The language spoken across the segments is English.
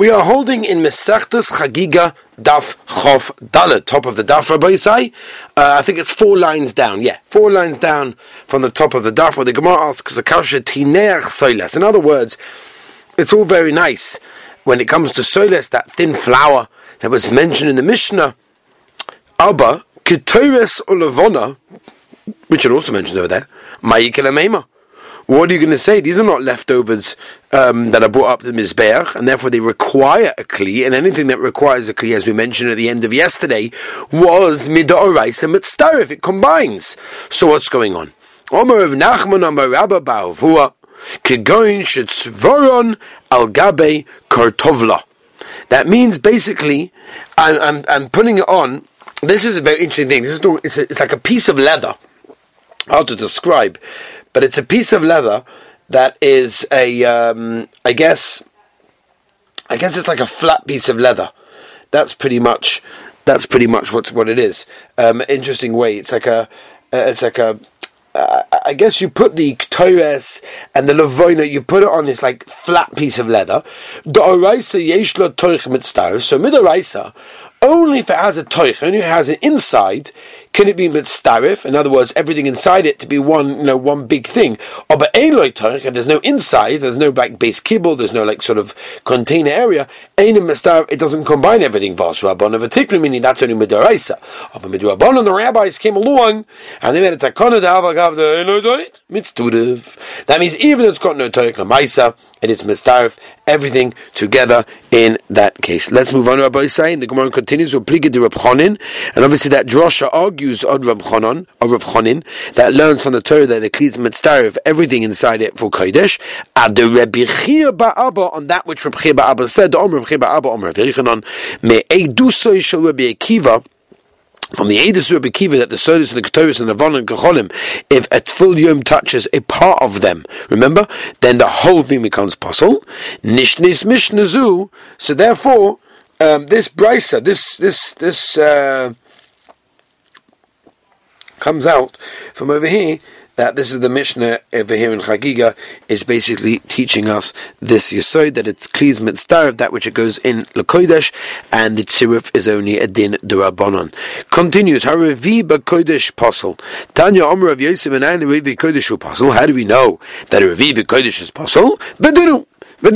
We are holding in Mesachtes Chagiga Daf Chof Dalet, top of the Daf Rabbi Yisai. Uh, I think it's four lines down. Yeah, four lines down from the top of the Daf, where the Gemara asks Zakasha Tineach Soiles. In other words, it's all very nice when it comes to Soiles, that thin flour that was mentioned in the Mishnah. Abba Ketores Olavona, which it also mentions over there, Ma'ikelameima. What are you going to say? These are not leftovers um, that are brought up the Mizbeach, and therefore they require a Kli, and anything that requires a Kli, as we mentioned at the end of yesterday, was Mida'orais and Mitzdarif. It combines. So what's going on? Omer of Nachman Omer Rabba Ba'avua, Kegoin Shetzvoron Al Gabe Kartovla. That means basically, I'm, I'm, I'm putting it on. This is a very interesting thing. This is, it's, a, it's like a piece of leather. How to describe but it's a piece of leather that is a, um, I guess, I guess it's like a flat piece of leather. That's pretty much, that's pretty much what what it is. Um, interesting way. It's like a, uh, it's like a. Uh, I guess you put the ktores and the lavoina, you put it on this like flat piece of leather. The oraisa yesh lo So midoraisa, only if it has a toich, only if it has an inside, can it be mitzdarif? In other words, everything inside it to be one, you know, one big thing. Or but there's no inside, there's no like base kibble, there's no like sort of container area. It doesn't combine everything. Vas rabban of a tikra, meaning that's only midoraisa. Or but midrabban, and the rabbis came along and they made a takana. That means even if it's got no lamaisa and it's mistarif, everything together in that case. Let's move on to Rabbi Yisai. The Gemara continues and obviously that drosha argues on Reb Chonon, or Reb Chonin, that learns from the Torah that the Kli mistarif, everything inside it for Kodesh, and the Rebbe Chia Ba'aba, on that which Reb Chia Ba'aba said, Om Reb Chia Ba'aba, Om Reb Yechanon, me Eidusoy Shel Rebbe Akiva, from the Edis Rebbe Kiva that the Sodus and the Ketoris and the Von and Kecholim, if a Tfil Yom touches a part of them, remember, then the whole thing becomes possible. Nishnis Mishnazu, so therefore, um, this brisa, this, this, this, uh, comes out from over here that this is the Mishnah over here in Chagiga is basically teaching us this Yesod that it's Kliz Mitzdarif, that which it goes in Lakodesh, and the Tziruf is only a din durabonon. Continues, Haravi Bakodesh Posel. Tanya Omer of Yosef and Revi Kodesh. How do we know that a Revi Bakodesh is Posel? Bedunu. Just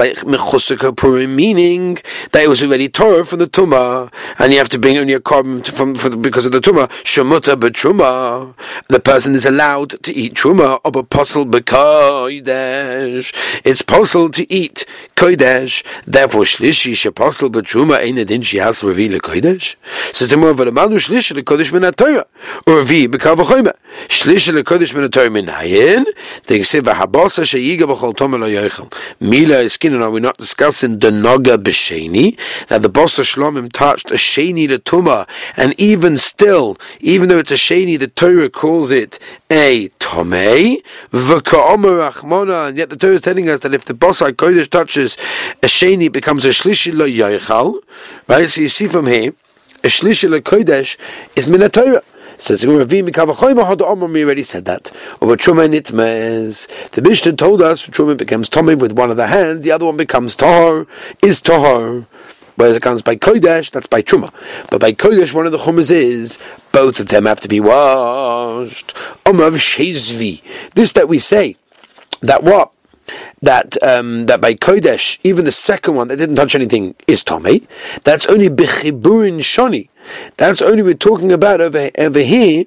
like Mechusa Kippurim, meaning that it was already Torah from the Tumah, and you have to bring in your carbon from, the, because of the Tumah. Shemuta b'Truma, the person is allowed to eat Truma, or b'Posel b'Kodesh. It's possible to eat Kodesh, therefore Shlishi sheposel b'Truma ain't it in Shias Revi leKodesh? Says the more of the Manu Shlishi leKodesh min Torah, or Revi b'Kavachoyma. Shlishi leKodesh min Torah min Hayin, the they say v'habasa sheyiga b'chol tomer lo yoichel. Mila iskinin. Are we not discussing the noga b'sheni that the boss of shlomim touched a sheni the tuma, and even still, even though it's a sheni, the Torah calls it a tomei v'ka'omer rachmona, and yet the Torah is telling us that if the boss kodesh touches a sheni, it becomes a shlishi lo yoichel. Right. So you see from here, a shlishi lo kodesh is min Torah. Says we already said that. Over. The Mishnah told us Truma becomes Tommy with one of the hands, the other one becomes Tahar, is Tahar. Whereas it comes by Kodesh, that's by Truma. But by Kodesh, one of the Chumas is, both of them have to be washed. Omav Shezvi. This that we say, that what? that um, that by Kodesh, even the second one that didn't touch anything is Tomei. That's only Bechiburin Shoni. That's only we're talking about over, over here.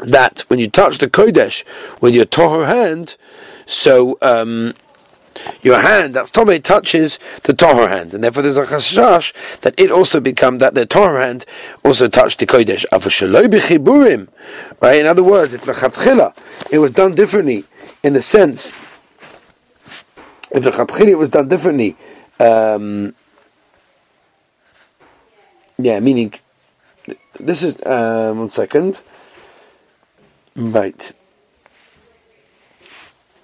That when you touch the Kodesh with your Tohar hand, so um, your hand, that's Tomei, touches the Tohar hand, and therefore there's a chashash that it also become that the Tohar hand also touched the Kodesh. Right? In other words, it's the It was done differently in the sense if the Chatchili was done differently, um, yeah, meaning this is um, one second, right.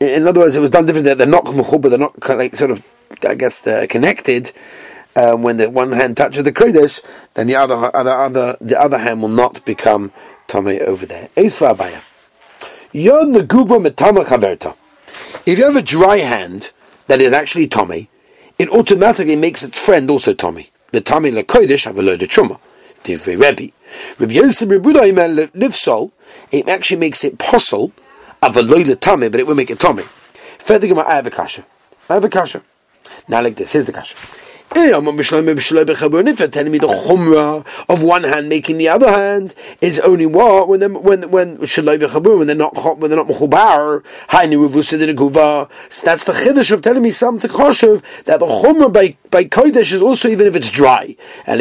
In other words, it was done differently. They're not mechuba. They're not like sort of, I guess, uh, connected. Um, when the one hand touches the kodesh, then the other, other, other, the other hand will not become tame over there. Abaya. If you have a dry hand that is actually Tommy, it automatically makes its friend also Tommy. The Tommy lekoidish have a load of truma. Divrei Rebbe. Rabbi Yosef Rebuda Livsol, it actually makes it possible of a load of Tommy, but it will make it Tommy. Further, I have a kasha. I have a kasha. Now like this, here's the kasha. Eh, you're telling me the chumrah of one hand making the other hand is only what when them when when when they're not when they're not mechubar. So that's the chiddush of telling me something choshev that the chumrah by by kodesh is also even if it's dry and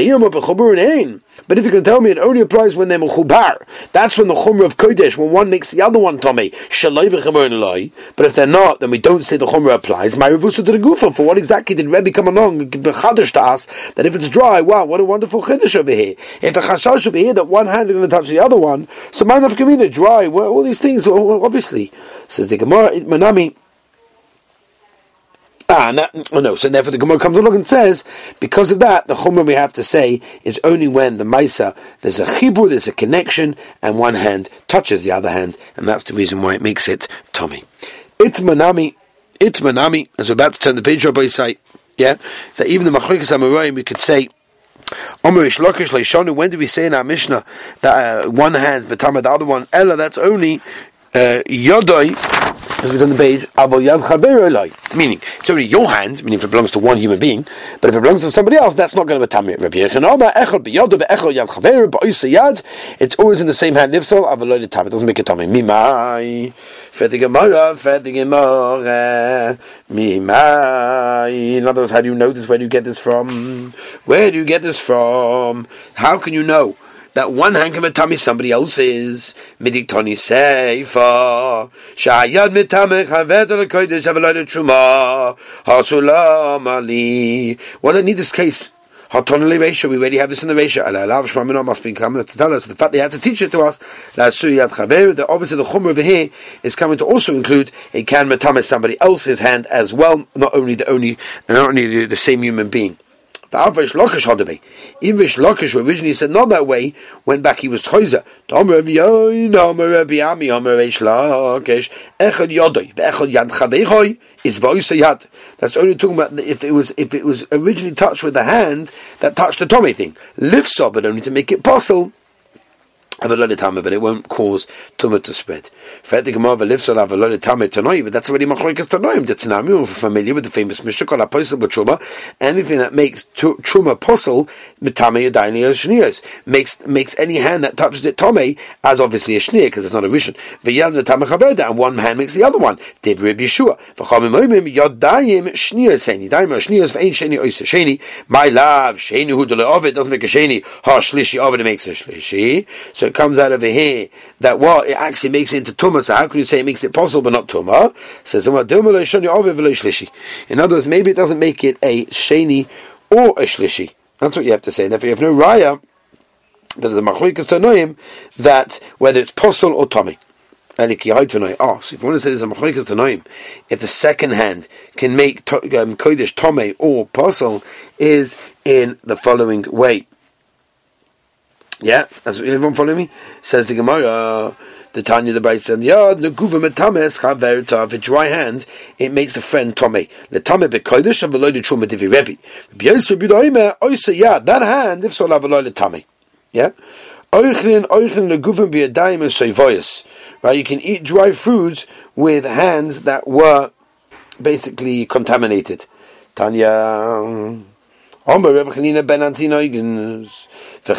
but if you can tell me it only applies when they're mechubar, that's when the chumrah of kodesh, when one makes the other one tummy, But if they're not, then we don't say the chumrah applies. My revusa to the gufa. For what exactly did Rebbe come along chadash to us that if it's dry, wow, what a wonderful chiddush over here. If the chashash over here that one hand is going to touch the other one, so man of kamina dry. All these things, obviously, says the Gemara, Manami. Ah, no, oh no, so therefore the Gemara comes along and says, because of that, the Chumrah we have to say is only when the Maisa, there's a chibur, there's a connection, and one hand touches the other hand, and that's the reason why it makes it Tommy. Itmanami, Itmanami, as we're about to turn the page, Rabbi say, yeah, that even the Machrikas Amoraim, we could say, when do we say in our Mishnah that uh, one hand's betama the other one Ella? That's only Uh, Yodoi as we've done the page, meaning it's only your hand, meaning if it belongs to one human being, but if it belongs to somebody else, that's not going to be tamir. It's always in the same hand. If so, it doesn't make it tamir. Mimai, fed gemara, fed gemara, mimai. In other words, how do you know this? Where do you get this from? Where do you get this from? How can you know? That one hand can be somebody else's. Midiktoni seifa. Shayad mitamech haved al kodesh avalad truma. Hasulam ali. What I need this case. Hatonali ratio, we already have this in the ratio. Allah Shmamino must be coming to tell us the fact they had to teach it to us. La Suyad Khavir, the obviously, the chumr over here is coming to also include a can matame somebody else's hand as well, not only the only, not only the, the same human being. The Avrish Lakish Hodabe. Even Rish Lakish originally said not that way, went back he was Chayza. Tomer Rabbi Yoin, Tomer Rabbi Ami, Tomer Rish Lakish, Echad Yodoi, Echad Yad Chavechoy, is Voisayat. That's only talking about if it was if it was originally touched with the hand that touched the tummy thing. Lifts up, but only to make it possible have a lot of time, but it won't cause to spread. Fatigum of lifts will have a lot of tama tono, but that's already machloikas tanoim. Tanami, we're familiar with the famous Mishukal Apostle Truma. Anything that makes Truma possible, mitame yadayni shniyas, makes makes any hand that touches it tome as obviously a shnir because it's not a vision. V'yad netame chaberda, and one hand makes the other one. Did Reb Yeshua? V'chamim oimim yadayim shniyas seni. Yadayim shniyas v'ein sheni oisa sheni. My love sheni hu dele ovid doesn't make a sheni. Ha shlishi ovid makes a shlishi. So it comes out over here that what it actually makes it into tumah. So how can you say it makes it possible but not tumah? Says in other words, maybe it doesn't make it a sheni or a shlishi. That's what you have to say. And therefore, you have no raya that there's a machlikas tanoim that whether it's possible or tummy. Oh, so if you want to say there's a machlikas tanoim, if the second hand can make um, kodesh tome or possible, is in the following way. Yeah, that's what everyone follow me. Says the Gemara, the Tanya the Bryce and the guva metames chaverta of a dry hand, it makes the friend tome. The tome bekodesh of the loaded truma divi rebbe. B'yosef b'doime oisa yeah that hand if so have a loaded tame. Yeah. Oichlin oichlin the guva b'yadayim and. Right, you can eat dry foods with hands that were basically contaminated. Tanya. Omer Rebbe Chanina ben Antinoigens. In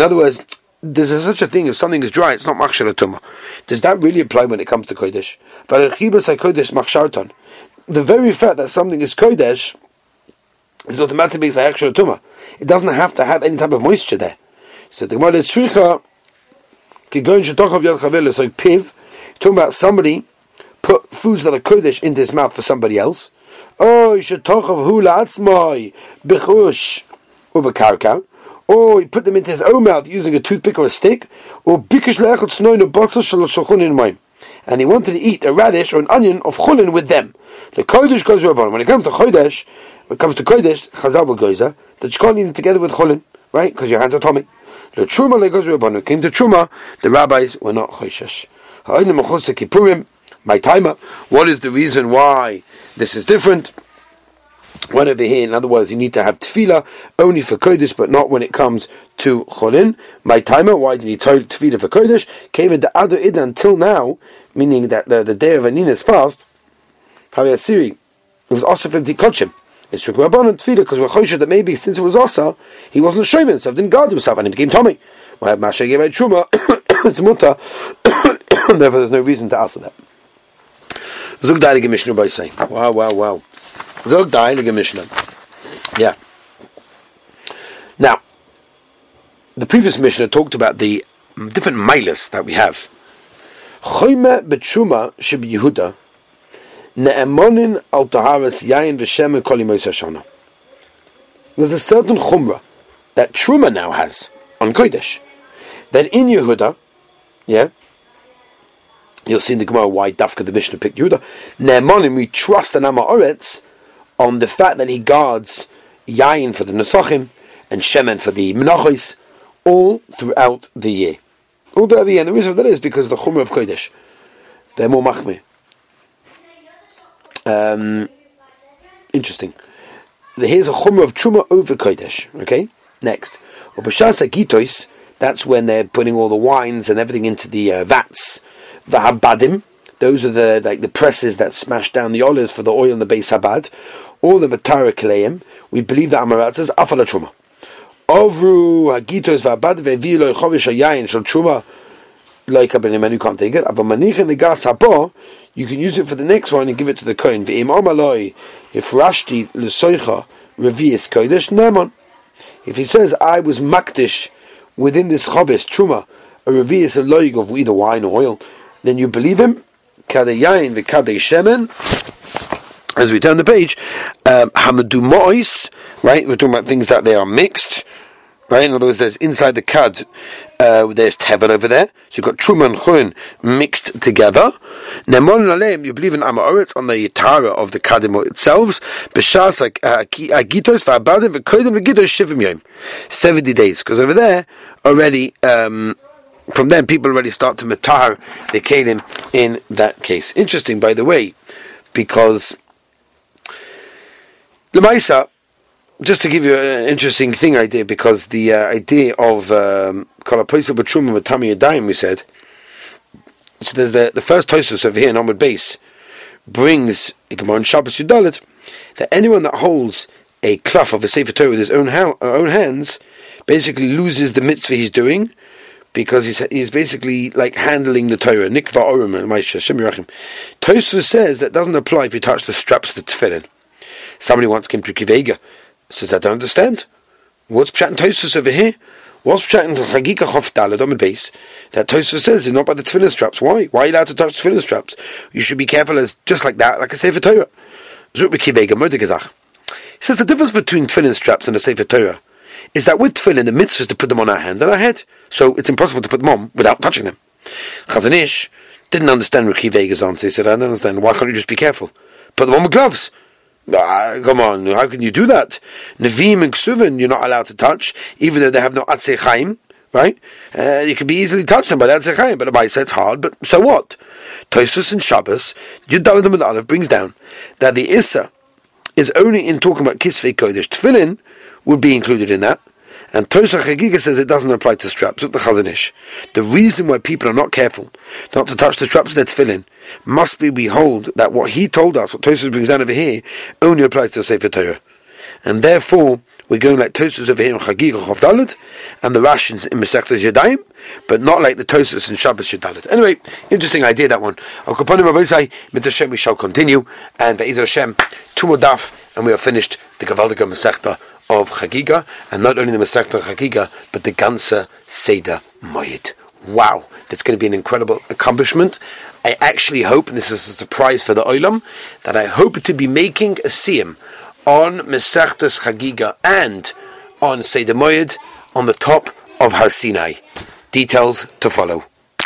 other words, there's such a thing as something is dry, it's not machshar tumah. Does that really apply when it comes to kodesh? Kodesh. The very fact that something is kodesh is automatically a machshar tumah. It doesn't have to have any type of moisture there. So the Gemara tzricha kigoin shetochav yad chavel like piv. Talking about somebody put foods that are kodesh into his mouth for somebody else. Oh, shetochav hu la'atzmai bichush ubekarka, or he put them into his own mouth using a toothpick or a stick, or bikish le'echot snoin basal shalachon in mine. And he wanted to eat a radish or an onion of chulin with them. The kodesh goes rabban. When it comes to kodesh, when it comes to kodesh, chazal goiza, that you can't eat them together with chulin, right? Because your hands are tummy. The truma goes rabban. When it came to truma, the rabbis were not choishesh. My timer. What is the reason why this is different? One over here, in other words, you need to have tefillah only for kodesh, but not when it comes to cholin. My timer, why do you need tefillah for kodesh? Came in the other id until now, meaning that the, the day of Anina's fast, Siri, it was also for Tikochim. It's true Rabbanon tefillah because we're choshed that maybe since it was also he wasn't showing himself, didn't guard himself, and he became Tommy. Well, Masha gave out truma, it's muta, therefore there's no reason to answer that. Zug Dailige Mishnah by saying, wow, wow, wow. Zog Dailige Mishnah. Yeah. Now, the previous Mishnah talked about the different milas that we have. Choyme betshuma sheb Yehuda ne'emonin al taharas yain v'shem kol hashana. There's a certain chumrah that Truma now has on Kodesh. That in Yehuda, yeah, you'll see in the Gemara why Dafka the Mishnah picked Yehuda. Ne'emonim, we trust an Amaretz on the fact that he guards Yain for the Nesachim and Shemen for the Menachos all throughout the year. All throughout the year. And the reason for that is because the Chumrah of Kodesh. They're more machmir. Um, interesting. Here's a Chumrah of Truma over Kodesh. Okay? Next. That's when they're putting all the wines and everything into the uh, vats. The Habadim, those are the like the presses that smash down the olives for the oil in the base Habad all the Matara Kaleim, we believe that Amarat says Afala Truma. Ovru Hagitos Vabad Vevilo Chovish Hayayin Shal Truma like a you can't take it. Ava Manichin the Gas Habo, you can use it for the next one and give it to the coin. V'im Omaloi, if Rashti L'Soicha Revius Kodesh Nemon. If he says, I was Makdish within this Chovish Truma, a Revius a loig of either wine or oil, then you believe him. Kadeyayin v'kadei shemen as we turn the page, um, hamadu mois, right? We're talking about things that they are mixed, right? In other words, there's inside the kad, uh, there's tevel over there. So you've got truma and mixed together. Nemon aleim, you believe in amaoritz on the tara of the kadim itself. B'shas uh, agitos v'abadim v'kodim v'gitos shivim yom. 70 days. Because over there, already, um, from then people already start to matar the kalim in that case. Interesting, by the way, because Lemaisa, just to give you an interesting thing idea, because the uh, idea of Yadayim, we said, so there's the, the first Tosus over here in Omid Base brings Gemara Shabbos Yudalit that anyone that holds a cloth of a Sefer Torah with his own, ha- own hands basically loses the mitzvah he's doing because he's, he's basically like handling the Torah. Nikva Orim Tosus says that doesn't apply if you touch the straps of the tefillin. Somebody wants to Kivega. Says, I don't understand. What's Pshat and Tosus over here? What's Pshat and Chagiga Chof Dalad on the base? That Tosus says is not by the tefillin straps. Why? Why are you allowed to touch tefillin straps? You should be careful as just like that, like a Sefer Torah. Zut Kivega Mordegazach. He says the difference between tefillin straps and a Sefer Torah is that with tefillin, the mitzvah is to put them on our hand and our head. So it's impossible to put them on without touching them. Chazon Ish didn't understand Reb Akiva Eiger's answer. He said, I don't understand. Why can't you just be careful? Put them on with gloves. Uh, come on, how can you do that? Nevi'im and Ksuvin, you're not allowed to touch, even though they have no Atzei Chaim, right? Uh, you can be easily touched by the Atzei Chaim, but the Baisa it's hard, but so what? Tosus and Shabbos, Yud and Aleph brings down that the Issa is only in talking about Kisvei Kodesh. Tefillin would be included in that, and Tosha Chagiga says it doesn't apply to straps, Look the Chazon Ish. The reason why people are not careful not to touch the straps of their tefillin must be we hold that what he told us, what Tosha brings down over here, only applies to the Sefer Torah. And therefore, we're going like Tosus over here in Chagiga Chavdalit, and the Rations in Masechtas Yadayim, but not like the Tosus in Shabbos Yadalit. Anyway, interesting idea that one. Al Kaponim Rabbi Mit Hashem we shall continue, and Be'ez Hashem, two daf, and we have finished the Gavaldika Masechta of Chagiga, and not only the Masechta Chagiga, but the Gansa Seder Moyed. Wow, that's going to be an incredible accomplishment. I actually hope, and this is a surprise for the Olam, that I hope to be making a siyum on Masechtas Chagiga and on Seder Moyed on the top of Har Sinai. Details to follow.